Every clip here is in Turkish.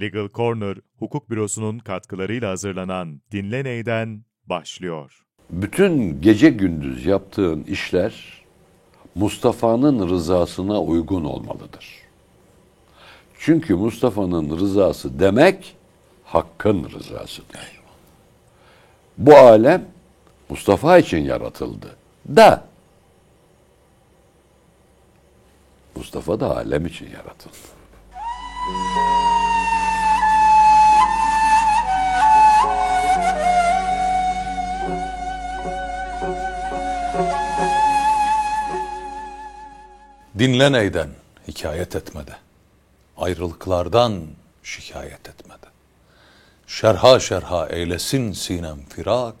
Legal Corner, hukuk bürosunun katkılarıyla hazırlanan Dinle Ney'den başlıyor. Bütün gece gündüz yaptığın işler Mustafa'nın rızasına uygun olmalıdır. Çünkü Mustafa'nın rızası demek Hakk'ın rızasıdır. Bu alem Mustafa için yaratıldı. Da Mustafa da alem için yaratıldı. Dinle neyden hikayet etmede. Ayrılıklardan şikayet etmede. Şerha şerha eylesin sinem firak.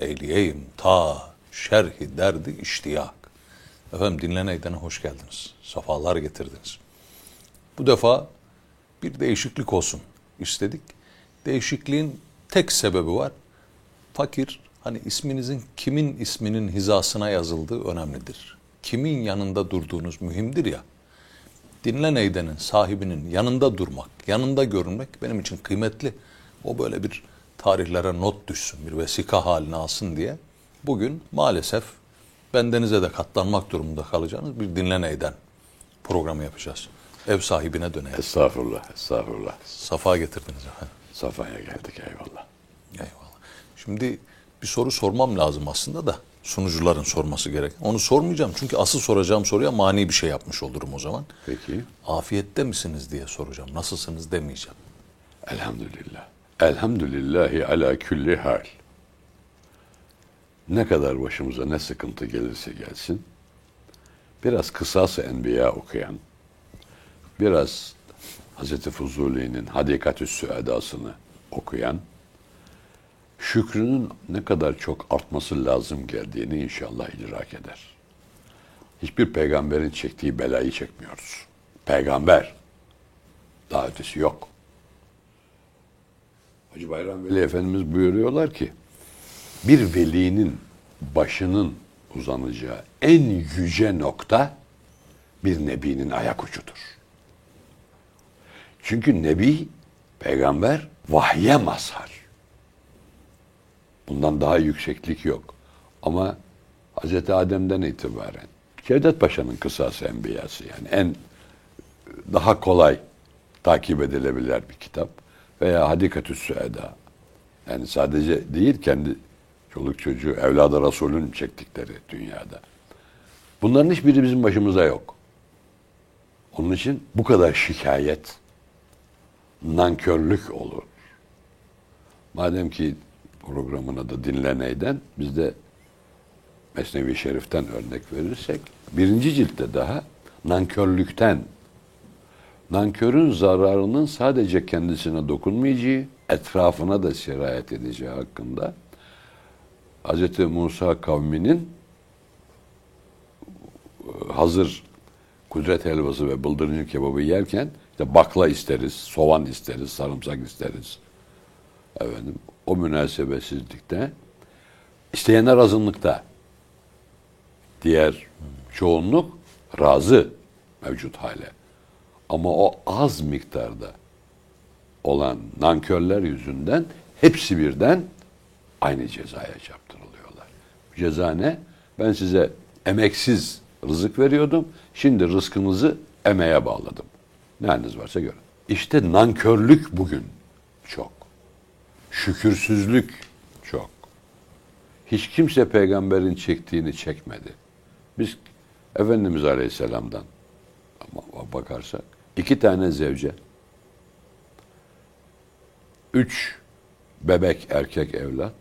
Eyleyeyim ta şerhi derdi iştiyak. Efendim dinle neyden'e hoş geldiniz. Safalar getirdiniz. Bu defa bir değişiklik olsun istedik. Değişikliğin tek sebebi var. Fakir hani isminizin kimin isminin hizasına yazıldığı önemlidir. Kimin yanında durduğunuz mühimdir ya. Dinle neydenin sahibinin yanında durmak, yanında görünmek benim için kıymetli. O böyle bir tarihlere not düşsün, bir vesika haline alsın diye. Bugün maalesef bendenize de katlanmak durumunda kalacağınız bir dinle neyden programı yapacağız. Ev sahibine dönelim. Estağfurullah, estağfurullah. Safa getirdiniz efendim. Safa'ya geldik eyvallah. Eyvallah. Şimdi bir soru sormam lazım aslında da sunucuların sorması gerek. Onu sormayacağım çünkü asıl soracağım soruya mani bir şey yapmış olurum o zaman. Peki. Afiyette misiniz diye soracağım. Nasılsınız demeyeceğim. Elhamdülillah. Elhamdülillahi ala külli hal. Ne kadar başımıza ne sıkıntı gelirse gelsin, biraz kısası enbiya okuyan, biraz Hz. Fuzuli'nin Hadikatü Süedasını okuyan, şükrünün ne kadar çok artması lazım geldiğini inşallah idrak eder. Hiçbir peygamberin çektiği belayı çekmiyoruz. Peygamber. Daha ötesi yok. Hacı Bayram Veli Efendimiz buyuruyorlar ki bir velinin başının uzanacağı en yüce nokta bir nebinin ayak ucudur. Çünkü nebi, peygamber vahye mazhar. Bundan daha yükseklik yok. Ama Hz. Adem'den itibaren Cevdet Paşa'nın kısası enbiyası yani en daha kolay takip edilebilir bir kitap veya Hadikatü Süeda. Yani sadece değil kendi çoluk çocuğu evladı Resul'ün çektikleri dünyada. Bunların hiçbiri bizim başımıza yok. Onun için bu kadar şikayet, nankörlük olur. Madem ki programın adı Dinleneyden, biz de Mesnevi Şerif'ten örnek verirsek, birinci ciltte daha nankörlükten, nankörün zararının sadece kendisine dokunmayacağı, etrafına da sirayet edeceği hakkında Hz. Musa kavminin hazır kudret helvası ve bıldırıncı kebabı yerken işte bakla isteriz, soğan isteriz, sarımsak isteriz. Efendim, o münasebetsizlikte isteyenler azınlıkta. Diğer çoğunluk razı mevcut hale. Ama o az miktarda olan nankörler yüzünden hepsi birden aynı cezaya çarptırılıyorlar. Ceza ne? Ben size emeksiz rızık veriyordum. Şimdi rızkınızı emeğe bağladım. Ne haliniz varsa görün. İşte nankörlük bugün. Şükürsüzlük çok. Hiç kimse peygamberin çektiğini çekmedi. Biz Efendimiz Aleyhisselam'dan ama bakarsak iki tane zevce, üç bebek erkek evlat,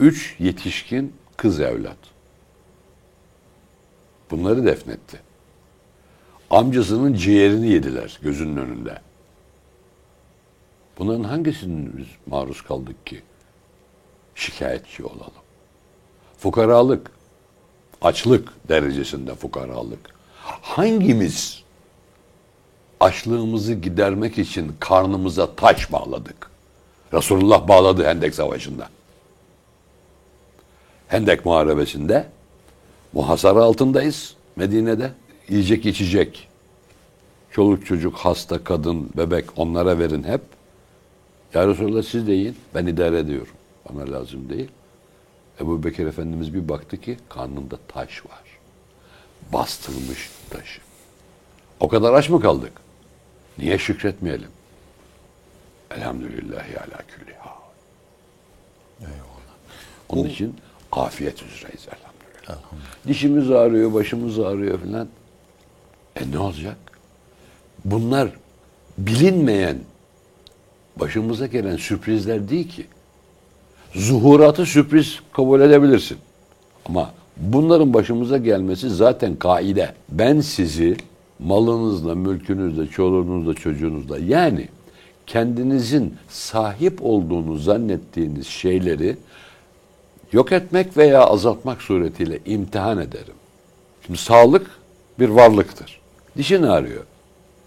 üç yetişkin kız evlat. Bunları defnetti. Amcasının ciğerini yediler gözünün önünde. Bunların hangisinin biz maruz kaldık ki şikayetçi olalım? Fukaralık, açlık derecesinde fukaralık. Hangimiz açlığımızı gidermek için karnımıza taş bağladık? Resulullah bağladı Hendek Savaşı'nda. Hendek Muharebesi'nde muhasara altındayız Medine'de. Yiyecek içecek Çoluk çocuk, hasta, kadın, bebek onlara verin hep. Ya Resulallah siz de yiyin. Ben idare ediyorum. Bana lazım değil. Ebu Bekir Efendimiz bir baktı ki karnında taş var. Bastırmış taşı. O kadar aç mı kaldık? Niye şükretmeyelim? Elhamdülillahi ala külli hal. Onun için afiyet üzereyiz elhamdülillah. Dişimiz ağrıyor, başımız ağrıyor filan. E ne olacak? Bunlar bilinmeyen, başımıza gelen sürprizler değil ki. Zuhuratı sürpriz kabul edebilirsin. Ama bunların başımıza gelmesi zaten kaide. Ben sizi malınızla, mülkünüzle, çoluğunuzla, çocuğunuzla yani kendinizin sahip olduğunu zannettiğiniz şeyleri yok etmek veya azaltmak suretiyle imtihan ederim. Şimdi sağlık bir varlıktır. Dişin ağrıyor.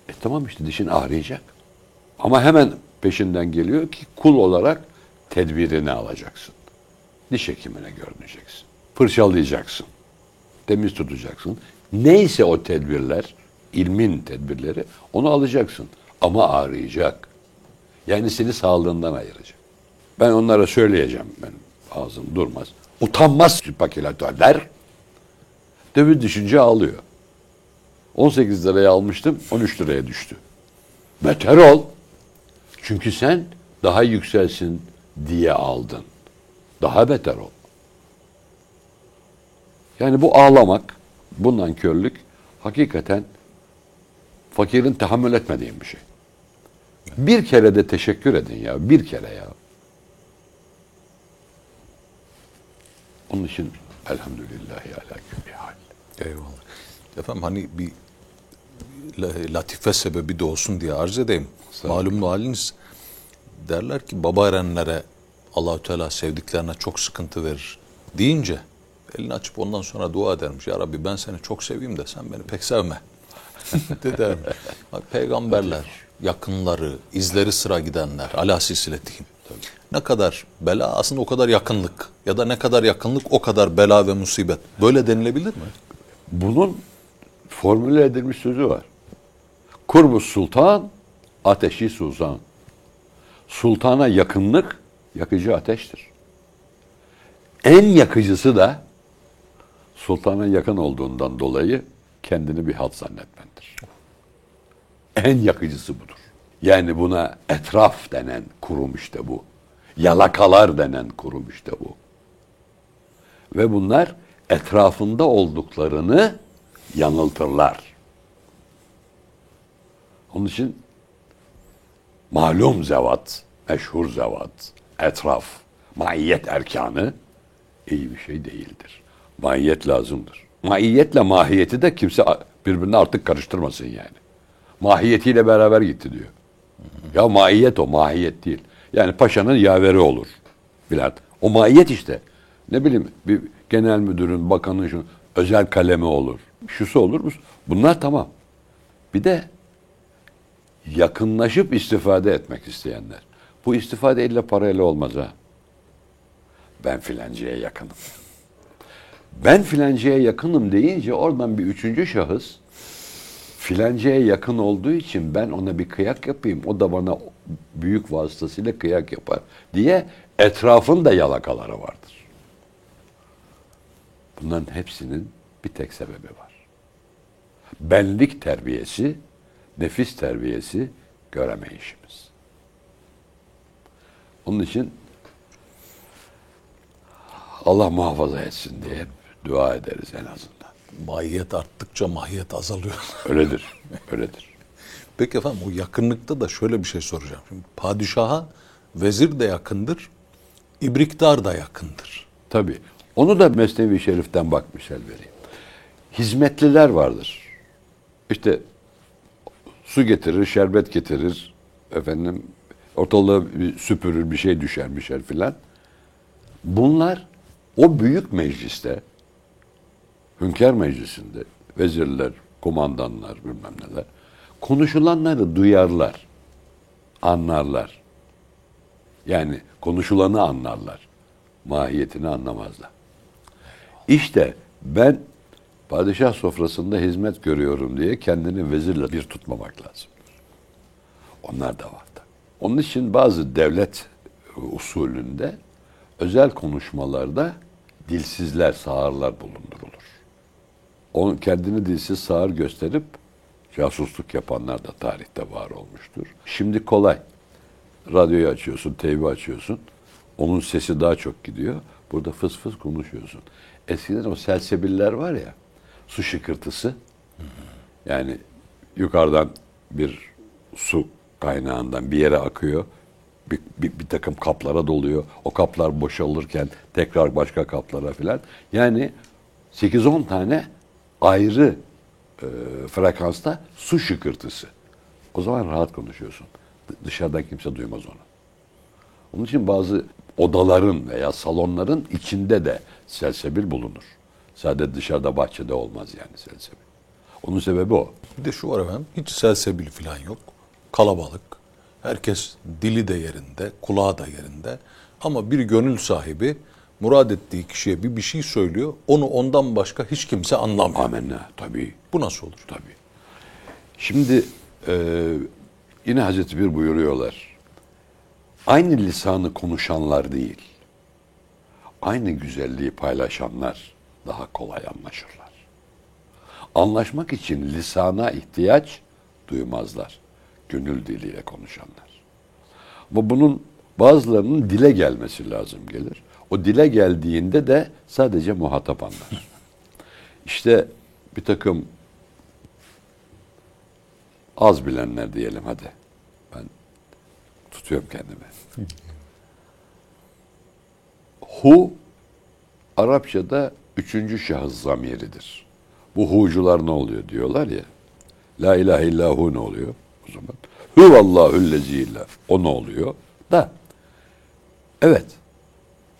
E tamam işte dişin ağrıyacak. Ama hemen peşinden geliyor ki kul olarak tedbirini alacaksın. Diş hekimine görüneceksin. Fırçalayacaksın. Temiz tutacaksın. Neyse o tedbirler, ilmin tedbirleri onu alacaksın. Ama ağrıyacak. Yani seni sağlığından ayıracak. Ben onlara söyleyeceğim. Benim ağzım durmaz. Utanmaz pakilatörler. Döviz düşünce ağlıyor. 18 liraya almıştım, 13 liraya düştü. Beter ol. Çünkü sen daha yükselsin diye aldın. Daha beter ol. Yani bu ağlamak, bu nankörlük hakikaten fakirin tahammül etmediğim bir şey. Bir kere de teşekkür edin ya, bir kere ya. Onun için elhamdülillahi ala külli hal. Eyvallah. Efendim hani bir latife sebebi de olsun diye arz edeyim. Malum haliniz derler ki baba erenlere Allahü Teala sevdiklerine çok sıkıntı verir deyince elini açıp ondan sonra dua edermiş. Ya Rabbi ben seni çok seveyim de sen beni pek sevme. Dedi. Bak, Peygamberler, yakınları, izleri sıra gidenler, ala silsiletihim. Ne kadar bela aslında o kadar yakınlık ya da ne kadar yakınlık o kadar bela ve musibet. Böyle denilebilir mi? Bunun formüle edilmiş sözü var. Kurbu sultan, ateşi suzan. Sultana yakınlık, yakıcı ateştir. En yakıcısı da sultana yakın olduğundan dolayı kendini bir halt zannetmendir. En yakıcısı budur. Yani buna etraf denen kurum işte bu. Yalakalar denen kurum işte bu. Ve bunlar etrafında olduklarını yanıltırlar. Onun için malum zevat, meşhur zevat, etraf, maiyet erkanı iyi bir şey değildir. Maiyet lazımdır. Maiyetle mahiyeti de kimse birbirine artık karıştırmasın yani. Mahiyetiyle beraber gitti diyor. Ya maiyet o, mahiyet değil. Yani paşanın yaveri olur. Bilat. O maiyet işte. Ne bileyim bir genel müdürün, bakanın şu özel kalemi olur. Şusu olur? Bunlar tamam. Bir de yakınlaşıp istifade etmek isteyenler. Bu istifade illa parayla olmaz ha. Ben filancaya yakınım. Ben filancaya yakınım deyince oradan bir üçüncü şahıs filancaya yakın olduğu için ben ona bir kıyak yapayım. O da bana büyük vasıtasıyla kıyak yapar diye etrafında yalakaları vardır. Bunların hepsinin bir tek sebebi var. Benlik terbiyesi, nefis terbiyesi göremeyişimiz. Onun için Allah muhafaza etsin diye hep dua ederiz en azından. Mahiyet arttıkça mahiyet azalıyor. Öyledir, öyledir. Peki efendim o yakınlıkta da şöyle bir şey soracağım. Şimdi padişaha vezir de yakındır, ibriktar da yakındır. Tabii. Onu da Mesnevi Şerif'ten bak misal vereyim. Hizmetliler vardır. İşte su getirir, şerbet getirir. Efendim ortalığı süpürür, bir şey düşer, bir şey filan. Bunlar o büyük mecliste, Hünkâr Meclisi'nde vezirler, kumandanlar bilmem neler konuşulanları duyarlar, anlarlar. Yani konuşulanı anlarlar. Mahiyetini anlamazlar. İşte ben Padişah sofrasında hizmet görüyorum diye kendini vezirle bir tutmamak lazım. Onlar da var. Onun için bazı devlet usulünde özel konuşmalarda dilsizler, sağırlar bulundurulur. Onun kendini dilsiz sağır gösterip casusluk yapanlar da tarihte var olmuştur. Şimdi kolay. Radyoyu açıyorsun, TV açıyorsun. Onun sesi daha çok gidiyor. Burada fıs fıs konuşuyorsun. Eskiden o selsebiller var ya, su şıkırtısı. Yani yukarıdan bir su kaynağından bir yere akıyor. Bir, bir, bir takım kaplara doluyor. O kaplar boşalırken tekrar başka kaplara filan. Yani 8-10 tane ayrı e, frekansta su şıkırtısı. O zaman rahat konuşuyorsun. Dışarıdan kimse duymaz onu. Onun için bazı odaların veya salonların içinde de selsebil bulunur. Sadece dışarıda bahçede olmaz yani selsebil. Onun sebebi o. Bir de şu var efendim, hiç selsebil falan yok. Kalabalık. Herkes dili de yerinde, kulağı da yerinde. Ama bir gönül sahibi murad ettiği kişiye bir bir şey söylüyor. Onu ondan başka hiç kimse anlamıyor. Amenna tabii. Bu nasıl olur? Tabii. Şimdi e, yine Hazreti Bir buyuruyorlar. Aynı lisanı konuşanlar değil, aynı güzelliği paylaşanlar daha kolay anlaşırlar. Anlaşmak için lisana ihtiyaç duymazlar. Gönül diliyle konuşanlar. Ama bunun bazılarının dile gelmesi lazım gelir. O dile geldiğinde de sadece muhatap anlar. İşte bir takım az bilenler diyelim hadi. Ben tutuyorum kendimi. Hu Arapçada üçüncü şahıs zamiridir. Bu hucular ne oluyor diyorlar ya. La ilahe illahu ne oluyor o zaman? Huvallahüllezîle o ne oluyor? Da evet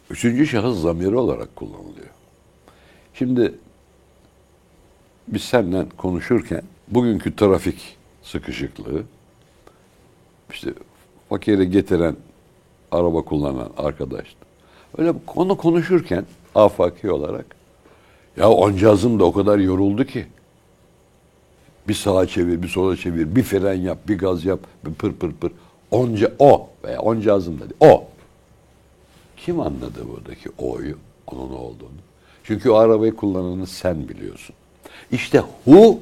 üçüncü şahıs zamiri olarak kullanılıyor. Şimdi biz seninle konuşurken bugünkü trafik sıkışıklığı işte fakiri getiren araba kullanan arkadaş öyle konu konuşurken afaki olarak ya oncağızım da o kadar yoruldu ki bir sağa çevir, bir sola çevir, bir fren yap, bir gaz yap, bir pır pır pır. Onca o veya oncağızım dedi. O. Kim anladı buradaki o'yu? Onun olduğunu. Çünkü o arabayı kullananı sen biliyorsun. İşte hu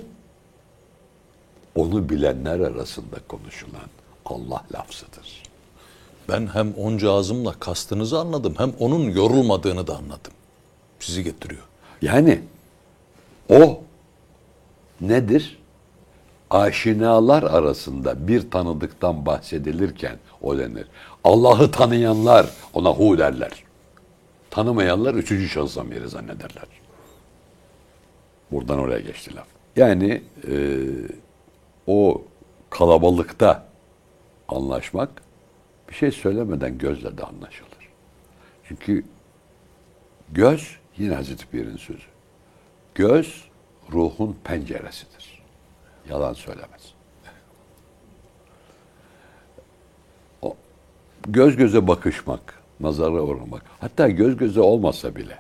onu bilenler arasında konuşulan Allah lafzıdır. Ben hem onca ağzımla kastınızı anladım hem onun yorulmadığını da anladım. Sizi getiriyor. Yani o nedir? Aşinalar arasında bir tanıdıktan bahsedilirken o denir. Allah'ı tanıyanlar ona hu derler. Tanımayanlar üçüncü şahıs zamiri zannederler. Buradan oraya geçti laf. Yani e, o kalabalıkta anlaşmak bir şey söylemeden gözle de anlaşılır. Çünkü göz yine Hazreti Pir'in sözü. Göz ruhun penceresidir. Yalan söylemez. O göz göze bakışmak, nazara uğramak, hatta göz göze olmasa bile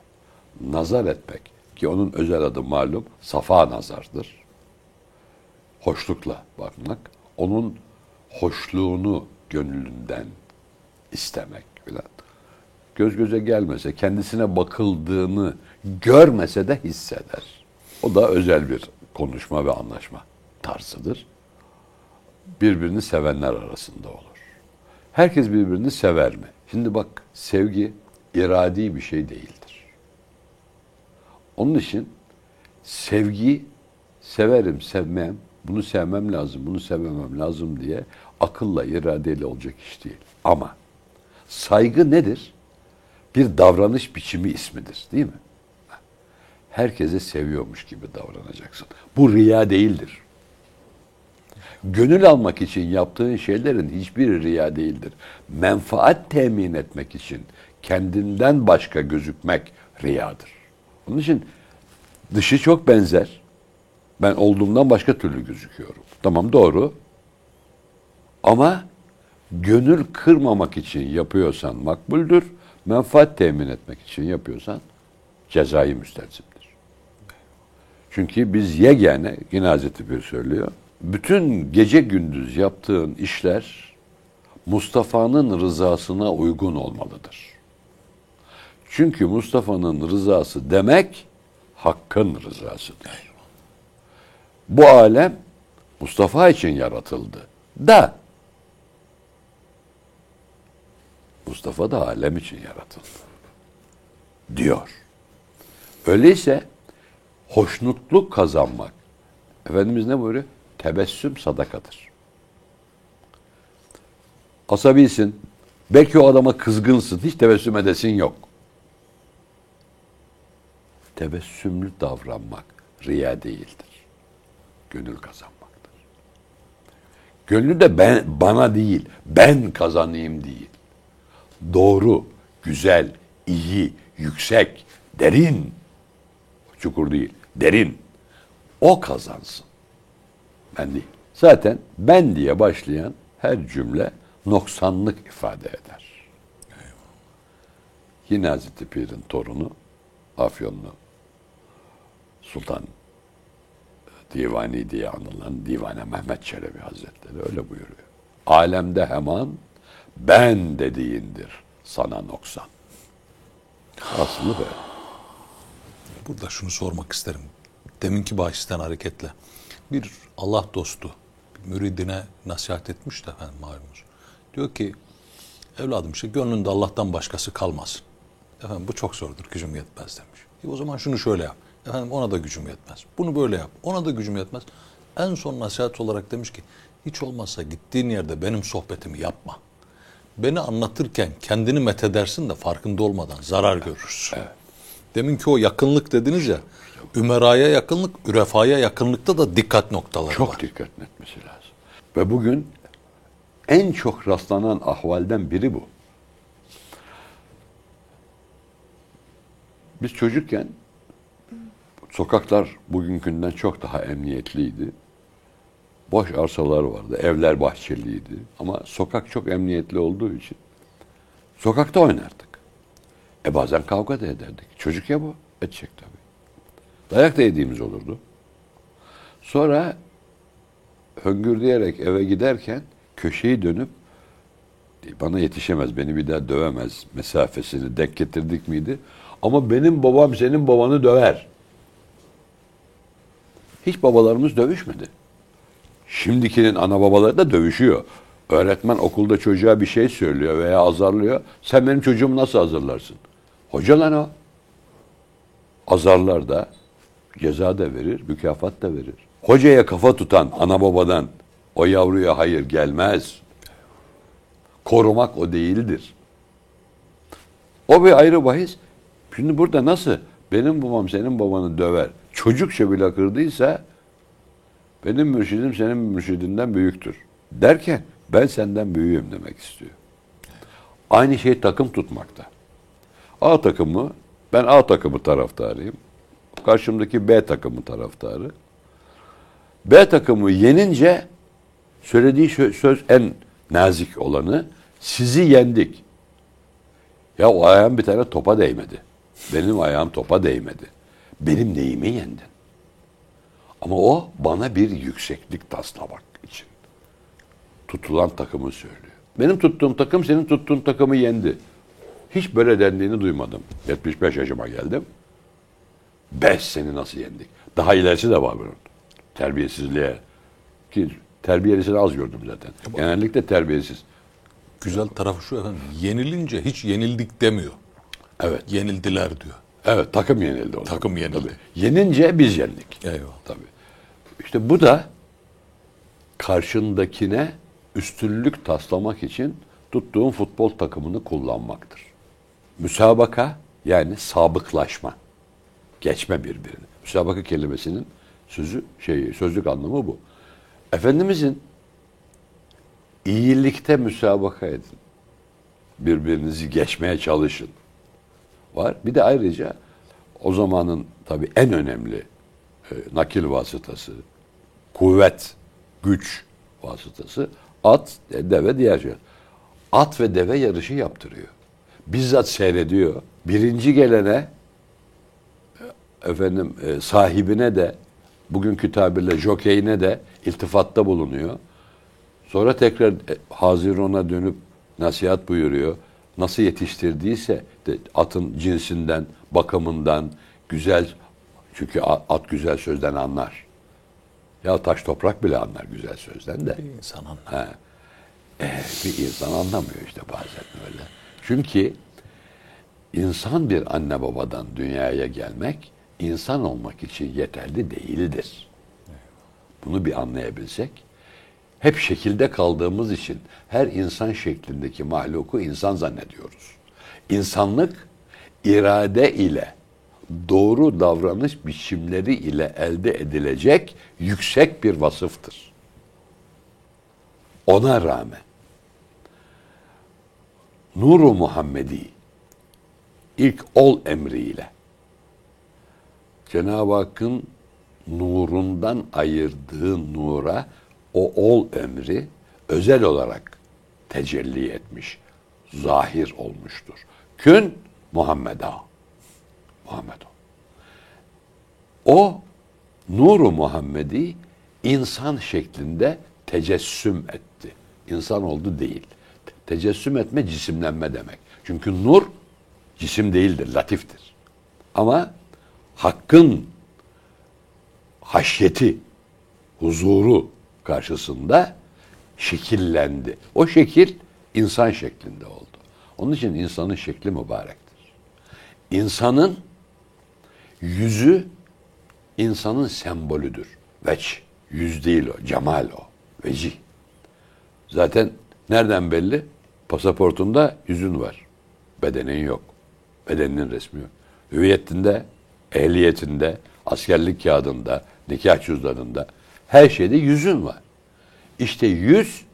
nazar etmek ki onun özel adı malum safa nazardır. Hoşlukla bakmak, onun hoşluğunu gönlünden istemek filan. Göz göze gelmese, kendisine bakıldığını görmese de hisseder. O da özel bir konuşma ve anlaşma tarzıdır. Birbirini sevenler arasında olur. Herkes birbirini sever mi? Şimdi bak sevgi iradi bir şey değildir. Onun için sevgi severim, sevmem, bunu sevmem lazım, bunu sevmemem lazım diye akılla, iradeyle olacak iş değil. Ama saygı nedir? Bir davranış biçimi ismidir değil mi? Herkese seviyormuş gibi davranacaksın. Bu riya değildir. Gönül almak için yaptığın şeylerin hiçbiri riya değildir. Menfaat temin etmek için kendinden başka gözükmek riyadır. Onun için dışı çok benzer. Ben olduğumdan başka türlü gözüküyorum. Tamam doğru. Ama gönül kırmamak için yapıyorsan makbuldür. Menfaat temin etmek için yapıyorsan cezai müstezimdir. Çünkü biz yegane, yine Hazreti Pir söylüyor, bütün gece gündüz yaptığın işler Mustafa'nın rızasına uygun olmalıdır. Çünkü Mustafa'nın rızası demek Hakk'ın rızasıdır. Bu alem Mustafa için yaratıldı. Da Mustafa da alem için yaratıldı. Diyor. Öyleyse hoşnutluk kazanmak. Efendimiz ne buyuruyor? Tebessüm sadakadır. Asabisin. Belki o adama kızgınsın. Hiç tebessüm edesin yok. Tebessümlü davranmak riya değildir. Gönül kazanmaktır. Gönlü de ben bana değil, ben kazanayım değil. Doğru, güzel, iyi, yüksek, derin. Çukur değil, derin. O kazansın. Ben değil. Zaten ben diye başlayan her cümle noksanlık ifade eder. Yine Hazreti Pir'in torunu Afyonlu Sultan Divani diye anılan Divane Mehmet Çelebi Hazretleri öyle buyuruyor. Alemde hemen ben dediğindir sana noksan. Aslında böyle. Burada şunu sormak isterim. Deminki bahisten hareketle. Bir Allah dostu müridine nasihat etmiş de efendim malumunuz. Diyor ki evladım işte gönlünde Allah'tan başkası kalmasın. Efendim bu çok zordur gücüm yetmez demiş. E o zaman şunu şöyle yap. Efendim ona da gücüm yetmez. Bunu böyle yap. Ona da gücüm yetmez. En son nasihat olarak demiş ki hiç olmazsa gittiğin yerde benim sohbetimi yapma. Beni anlatırken kendini methedersin de farkında olmadan zarar görürsün. Deminki o yakınlık dediniz ya. Ümeraya yakınlık, ürefaya yakınlıkta da dikkat noktaları Çok var. dikkat etmesi lazım. Ve bugün en çok rastlanan ahvalden biri bu. Biz çocukken sokaklar bugünkünden çok daha emniyetliydi. Boş arsalar vardı, evler bahçeliydi. Ama sokak çok emniyetli olduğu için sokakta oynardık. E bazen kavga da ederdik. Çocuk ya bu, edecek tabii. Dayak da yediğimiz olurdu. Sonra höngürdeyerek eve giderken köşeyi dönüp bana yetişemez, beni bir daha dövemez mesafesini denk getirdik miydi? Ama benim babam senin babanı döver. Hiç babalarımız dövüşmedi. Şimdikinin ana babaları da dövüşüyor. Öğretmen okulda çocuğa bir şey söylüyor veya azarlıyor. Sen benim çocuğumu nasıl hazırlarsın? Hoca lan o. Azarlar da, ceza da verir, mükafat da verir. Hocaya kafa tutan ana babadan o yavruya hayır gelmez. Korumak o değildir. O bir ayrı bahis. Şimdi burada nasıl benim babam senin babanı döver. Çocukça bile kırdıysa benim mürşidim senin mürşidinden büyüktür. Derken ben senden büyüğüm demek istiyor. Aynı şey takım tutmakta. A takımı, ben A takımı taraftarıyım. Karşımdaki B takımı taraftarı. B takımı yenince söylediği sö- söz en nazik olanı sizi yendik. Ya o ayağım bir tane topa değmedi. Benim ayağım topa değmedi. Benim neyimi yendin? Ama o bana bir yükseklik taslamak için tutulan takımı söylüyor. Benim tuttuğum takım senin tuttuğun takımı yendi. Hiç böyle dendiğini duymadım. 75 yaşıma geldim. Beş seni nasıl yendik? Daha ilerisi de var bunun. Terbiyesizliğe. Ki terbiyelisini az gördüm zaten. Genellikle terbiyesiz. Güzel tarafı şu efendim. Yenilince hiç yenildik demiyor. Evet. Yenildiler diyor. Evet takım yenildi. Takım yenildi. Tabii. Yenince biz yendik. Eyvallah. Tabii. İşte bu da karşındakine üstünlük taslamak için tuttuğun futbol takımını kullanmaktır. Müsabaka yani sabıklaşma. Geçme birbirini. Müsabaka kelimesinin sözü şey sözlük anlamı bu. Efendimizin iyilikte müsabaka edin. Birbirinizi geçmeye çalışın. Var. Bir de ayrıca o zamanın tabii en önemli e, nakil vasıtası, kuvvet, güç vasıtası at, deve, diğer şey. At ve deve yarışı yaptırıyor. Bizzat seyrediyor. Birinci gelene e, efendim e, sahibine de bugünkü tabirle jokeyine de iltifatta bulunuyor. Sonra tekrar e, Haziron'a dönüp nasihat buyuruyor. Nasıl yetiştirdiyse de atın cinsinden, bakımından, güzel çünkü at güzel sözden anlar. Ya taş toprak bile anlar güzel sözden de. Bir insan anlar. Bir insan anlamıyor işte bazen öyle. Çünkü insan bir anne babadan dünyaya gelmek insan olmak için yeterli değildir. Bunu bir anlayabilsek hep şekilde kaldığımız için her insan şeklindeki mahluku insan zannediyoruz. İnsanlık irade ile doğru davranış biçimleri ile elde edilecek yüksek bir vasıftır. Ona rağmen Nuru Muhammedi ilk ol emriyle Cenab-ı Hakk'ın nurundan ayırdığı nura o ol emri özel olarak tecelli etmiş, zahir olmuştur. Kün Muhammed'a. Muhammed o. O nuru Muhammedi insan şeklinde tecessüm etti. İnsan oldu değil. Tecessüm etme cisimlenme demek. Çünkü nur cisim değildir, latiftir. Ama hakkın haşyeti, huzuru karşısında şekillendi. O şekil insan şeklinde oldu. Onun için insanın şekli mübarektir. İnsanın yüzü insanın sembolüdür. Veç, yüz değil o, cemal o, vecih. Zaten nereden belli? Pasaportunda yüzün var. Bedenin yok. Bedeninin resmi yok. Hüviyetinde, ehliyetinde, askerlik kağıdında, nikah cüzdanında her şeyde yüzün var. İşte yüz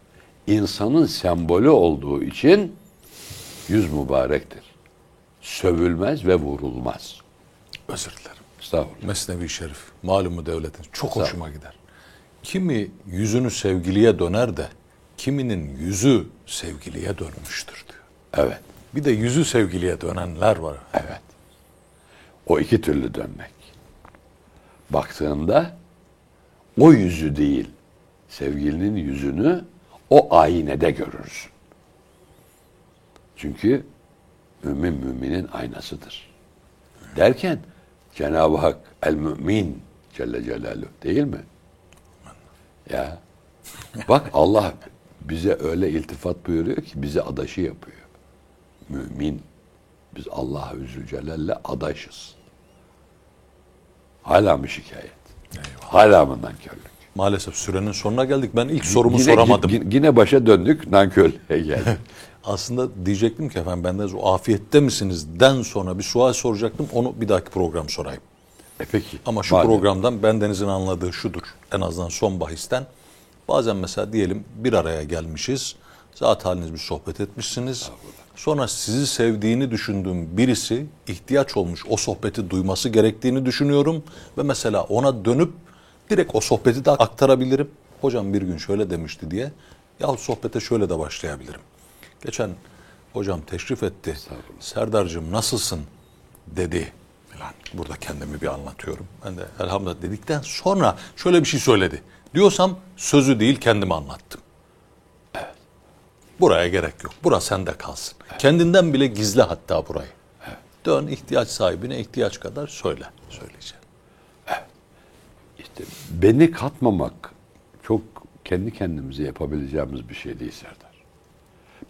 insanın sembolü olduğu için yüz mübarektir. Sövülmez ve vurulmaz. Özür dilerim. Estağfurullah. Mesnevi Şerif, malumu devletin. Çok hoşuma gider. Kimi yüzünü sevgiliye döner de kiminin yüzü sevgiliye dönmüştür diyor. Evet, Bir de yüzü sevgiliye dönenler var. evet. O iki türlü dönmek. Baktığında o yüzü değil, sevgilinin yüzünü o aynede görürsün. Çünkü mümin müminin aynasıdır. Derken Cenab-ı Hak el mümin Celle Celaluhu değil mi? Ya bak Allah bize öyle iltifat buyuruyor ki bizi adaşı yapıyor. Mümin. Biz Allah'a Zülcelal'le adaşız. Hala mı şikayet? Hala mı nankörlük? Maalesef sürenin sonuna geldik. Ben ilk sorumu Yine- soramadım. Yine, yine başa döndük nankörlüğe geldik. Aslında diyecektim ki efendim benden o afiyette misiniz den sonra bir sual soracaktım. Onu bir dahaki program sorayım. e peki. Ama şu madem- programdan bendenizin anladığı şudur. En azından son bahisten. Bazen mesela diyelim bir araya gelmişiz. Zat haliniz bir sohbet etmişsiniz. Sonra sizi sevdiğini düşündüğüm birisi ihtiyaç olmuş o sohbeti duyması gerektiğini düşünüyorum. Ve mesela ona dönüp direkt o sohbeti de aktarabilirim. Hocam bir gün şöyle demişti diye. Yahut sohbete şöyle de başlayabilirim. Geçen hocam teşrif etti. Serdar'cığım nasılsın dedi. Falan. Burada kendimi bir anlatıyorum. Ben de elhamdülillah dedikten sonra şöyle bir şey söyledi. Diyorsam sözü değil kendimi anlattım. Buraya gerek yok. Burası sende kalsın. Kendinden bile gizle hatta burayı. Dön ihtiyaç sahibine ihtiyaç kadar söyle. Söyleyeceğim. İşte beni katmamak çok kendi kendimize yapabileceğimiz bir şey değil Serdar.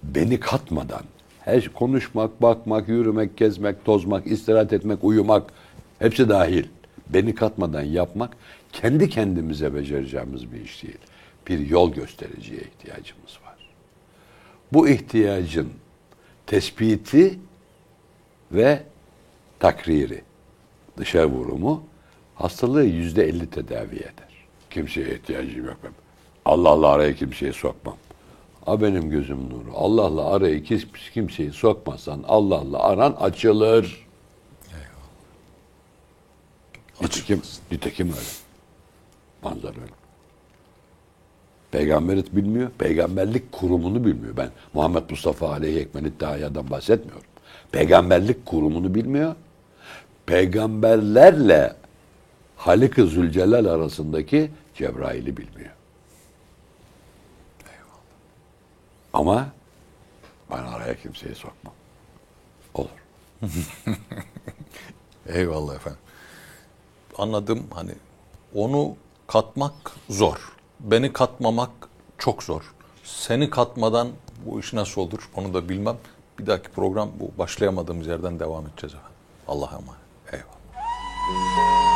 Beni katmadan her şey- konuşmak, bakmak, yürümek, gezmek, tozmak, istirahat etmek, uyumak hepsi dahil. Beni katmadan yapmak kendi kendimize becereceğimiz bir iş değil. Bir yol göstericiye ihtiyacımız var. Bu ihtiyacın tespiti ve takriri, dışarı vurumu hastalığı yüzde elli tedavi eder. Kimseye ihtiyacım yok benim. Allah'la araya kimseyi sokmam. A benim gözüm nuru. Allah'la araya kim- kimseyi sokmazsan Allah'la aran açılır. Nitekim, nitekim öyle. Manzara öyle. Peygamberi bilmiyor. Peygamberlik kurumunu bilmiyor. Ben Muhammed Mustafa Aleyhi Ekmel İddiaya'dan bahsetmiyorum. Peygamberlik kurumunu bilmiyor. Peygamberlerle Halik-i Zülcelal arasındaki Cebrail'i bilmiyor. Ama ben araya kimseyi sokmam. Olur. Eyvallah efendim. Anladım hani onu katmak zor. Beni katmamak çok zor. Seni katmadan bu iş nasıl olur onu da bilmem. Bir dahaki program bu başlayamadığımız yerden devam edeceğiz efendim. Allah'a emanet. Eyvallah.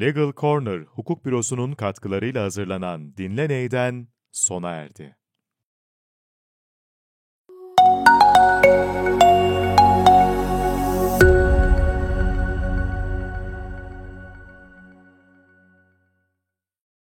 Legal Corner Hukuk Bürosu'nun katkılarıyla hazırlanan Dinle Ney'den sona erdi.